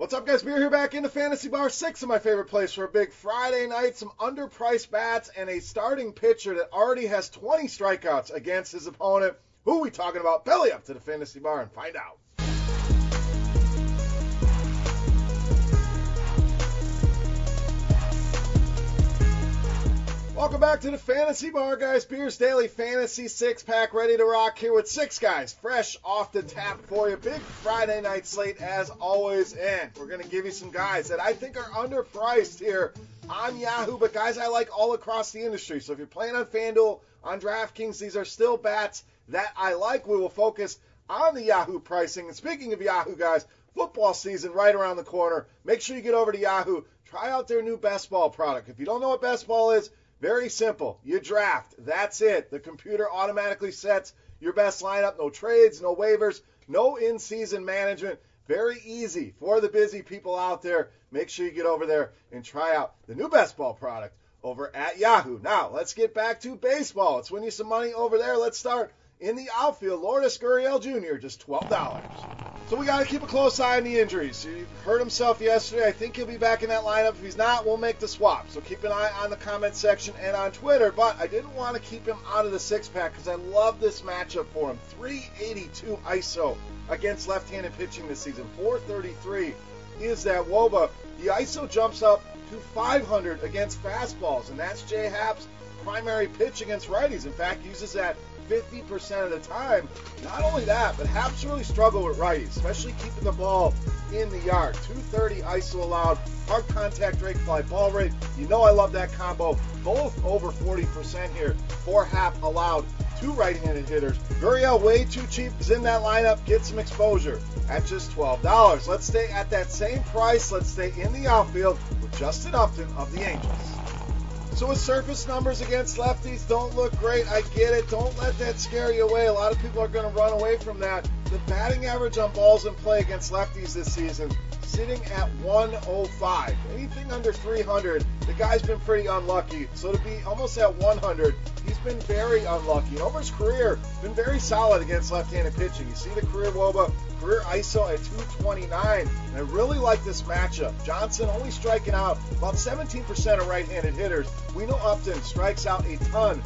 What's up, guys? Beer here back into Fantasy Bar 6 of my favorite place for a big Friday night, some underpriced bats, and a starting pitcher that already has 20 strikeouts against his opponent. Who are we talking about? Belly up to the Fantasy Bar and find out. Welcome back to the Fantasy Bar, guys. Beers Daily Fantasy Six Pack, ready to rock here with six guys fresh off the tap for you. Big Friday night slate as always, and we're gonna give you some guys that I think are underpriced here on Yahoo, but guys I like all across the industry. So if you're playing on FanDuel, on DraftKings, these are still bats that I like. We will focus on the Yahoo pricing. And speaking of Yahoo, guys, football season right around the corner. Make sure you get over to Yahoo. Try out their new best ball product. If you don't know what best ball is, very simple. You draft. That's it. The computer automatically sets your best lineup. No trades, no waivers, no in season management. Very easy for the busy people out there. Make sure you get over there and try out the new best ball product over at Yahoo. Now, let's get back to baseball. Let's win you some money over there. Let's start in the outfield. Lourdes Gurriel Jr., just $12. So we got to keep a close eye on the injuries. He hurt himself yesterday. I think he'll be back in that lineup. If he's not, we'll make the swap. So keep an eye on the comment section and on Twitter. But I didn't want to keep him out of the six pack because I love this matchup for him. 382 ISO against left-handed pitching this season. 433 is that Woba. The ISO jumps up to 500 against fastballs, and that's Jay Happ's primary pitch against righties. In fact, uses that 50% of the time. Not only that, but Happ's really struggle with righties, especially keeping the ball in the yard. 230 ISO allowed, hard contact rate, fly ball rate. You know I love that combo. Both over 40% here for Happ allowed. Two right-handed hitters. Gurriel way too cheap is in that lineup. Get some exposure at just $12. Let's stay at that same price. Let's stay in the outfield with Justin Upton of the Angels. So his surface numbers against lefties don't look great. I get it. Don't let that scare you away. A lot of people are going to run away from that. The batting average on balls in play against lefties this season sitting at 105. Anything under 300, the guy's been pretty unlucky. So to be almost at 100, he's been very unlucky. Over his career, been very solid against left-handed pitching. You see the career Woba, career ISO at 229. And I really like this matchup. Johnson only striking out about 17% of right-handed hitters. We know Upton strikes out a ton.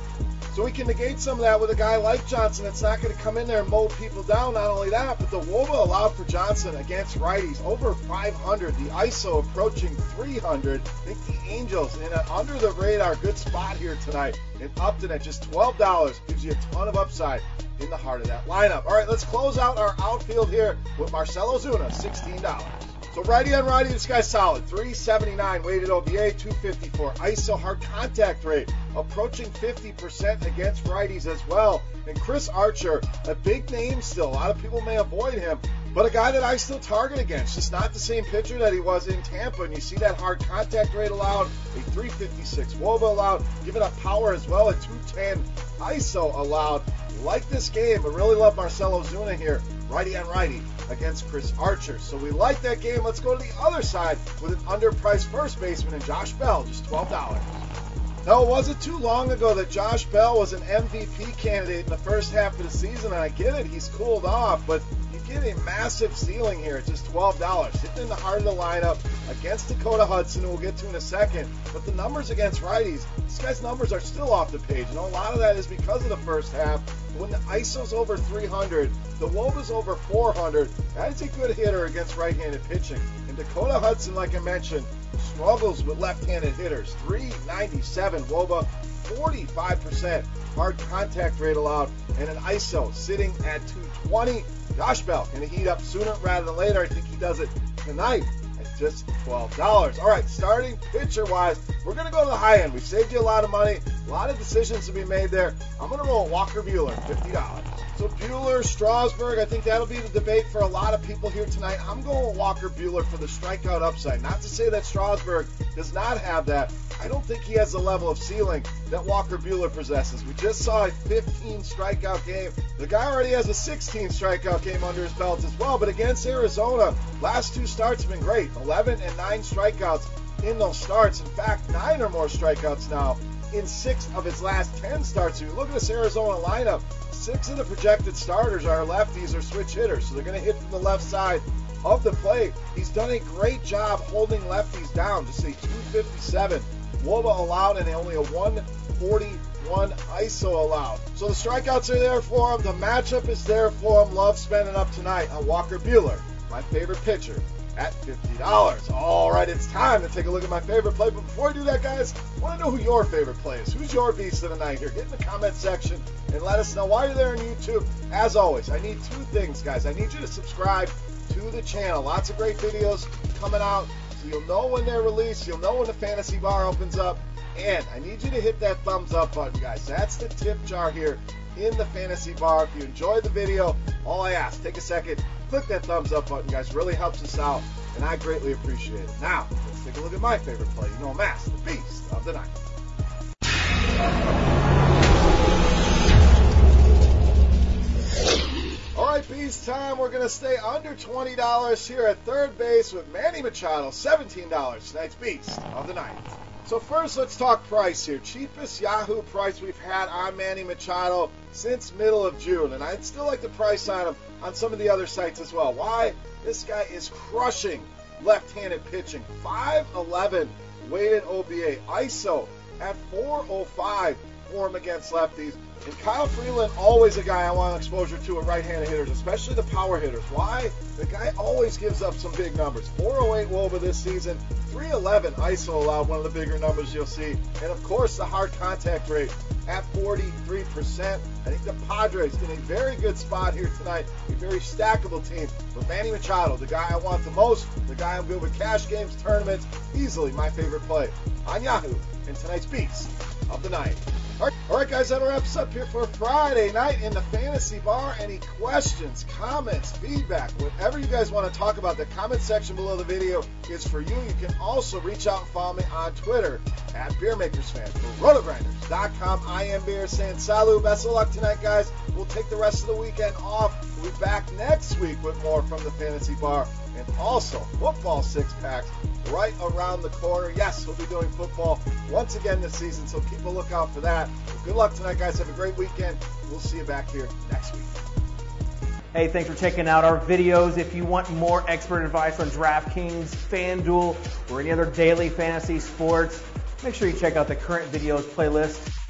So we can negate some of that with a guy like Johnson that's not going to come in there and mow people down. Not only that, but the WOBA allowed for Johnson against righties over 500. The ISO approaching 300. I think the Angels in an under the radar good spot here tonight. And Upton at just $12 gives you a ton of upside in the heart of that lineup. All right, let's close out our outfield here with Marcell Ozuna, $16. So righty on righty, this guy's solid. 379 weighted OBA, 254 ISO hard contact rate, approaching 50% against righties as well. And Chris Archer, a big name still. A lot of people may avoid him, but a guy that I still target against. Just not the same pitcher that he was in Tampa. And you see that hard contact rate allowed, a 356 Woba allowed, giving up power as well, a 210 ISO allowed. Like this game, I really love Marcell Ozuna here, righty on righty against Chris Archer. So we like that game. Let's go to the other side with an underpriced first baseman and Josh Bell, just $12. No, it wasn't too long ago that Josh Bell was an MVP candidate in the first half of the season, and I get it, he's cooled off, but you get a massive ceiling here at just $12. Hitting in the heart of the lineup against Dakota Hudson, who we'll get to in a second. But the numbers against righties, this guy's numbers are still off the page. And a lot of that is because of the first half. When the ISO's over 300, the WOBA's over 400, that is a good hitter against right-handed pitching. And Dakota Hudson, like I mentioned, struggles with left-handed hitters. 397 WOBA, 45% hard contact rate allowed, and an ISO sitting at 220. Josh Bell going to heat up sooner rather than later. I think he does it tonight at just $12. All right, starting pitcher wise, we're going to go to the high end. We saved you a lot of money, a lot of decisions to be made there. I'm going to roll Walker Buehler, $50. So Buehler, Strasburg, I think that'll be the debate for a lot of people here tonight. I'm going Walker Buehler for the strikeout upside. Not to say that Strasburg does not have that. I don't think he has the level of ceiling that Walker Buehler possesses. We just saw a 15 strikeout game. The guy already has a 16 strikeout game under his belt as well. But against Arizona, last two starts have been great. 11 and 9 strikeouts in those starts. In fact, nine or more strikeouts now in six of his last 10 starts. You look at this Arizona lineup, six of the projected starters are lefties or switch hitters, so they're going to hit from the left side of the plate. He's done a great job holding lefties down. Just a 257 Woba allowed and only a 141 ISO allowed. So the strikeouts are there for him. The matchup is there for him. Love spending up tonight on Walker Buehler, my favorite pitcher at $50. All right, it's time to take a look at my favorite play. But before I do that, guys, I want to know who your favorite play is. Who's your beast of the night here? Get in the comment section and let us know why you're there on YouTube. As always, I need two things, guys. I need you to subscribe to the channel. Lots of great videos coming out. So you'll know when they're released. You'll know when the fantasy bar opens up. And I need you to hit that thumbs up button, guys. That's the tip jar here in the fantasy bar. If you enjoyed the video, all I ask, take a second, click that thumbs up button, guys. Really helps us out, and I greatly appreciate it. Now, let's take a look at my favorite play. You know, I'm the beast of the night. All right, Beast time. We're going to stay under $20 here at third base with Manny Machado, $17. Tonight's Beast of the night. So first, let's talk price here. Cheapest Yahoo price we've had on Manny Machado since middle of June, and I'd still like the price on him on some of the other sites as well. Why? This guy is crushing left-handed pitching. 5'11 weighted OBA. ISO at 405 for him against lefties. And Kyle Freeland, always a guy I want exposure to at right-handed hitters, especially the power hitters. Why? The guy always gives up some big numbers. 408 Woba this season, 311 ISO allowed, one of the bigger numbers you'll see. And of course, the hard contact rate at 43%. I think the Padres in a very good spot here tonight. A very stackable team with Manny Machado, the guy I want the most, the guy I'm good with cash games, tournaments, easily my favorite play on Yahoo in tonight's Beast of the Night. All right, all right, guys, that wraps up here for Friday night in the Fantasy Bar. Any questions, comments, feedback, whatever you guys want to talk about, the comment section below the video is for you. You can also reach out and follow me on Twitter at BeerMakersFan for RotoGrinders.com. I am Beer saying salut, best of luck tonight, guys. We'll take the rest of the weekend off. We'll be back next week with more from the Fantasy Bar and also football six packs right around the corner. Yes, we'll be doing football once again this season, so keep a lookout for that. good luck tonight, guys. Have a great weekend. We'll see you back here next week. Hey, thanks for checking out our videos. If you want more expert advice on DraftKings, FanDuel, or any other daily fantasy sports, make sure you check out the current videos playlist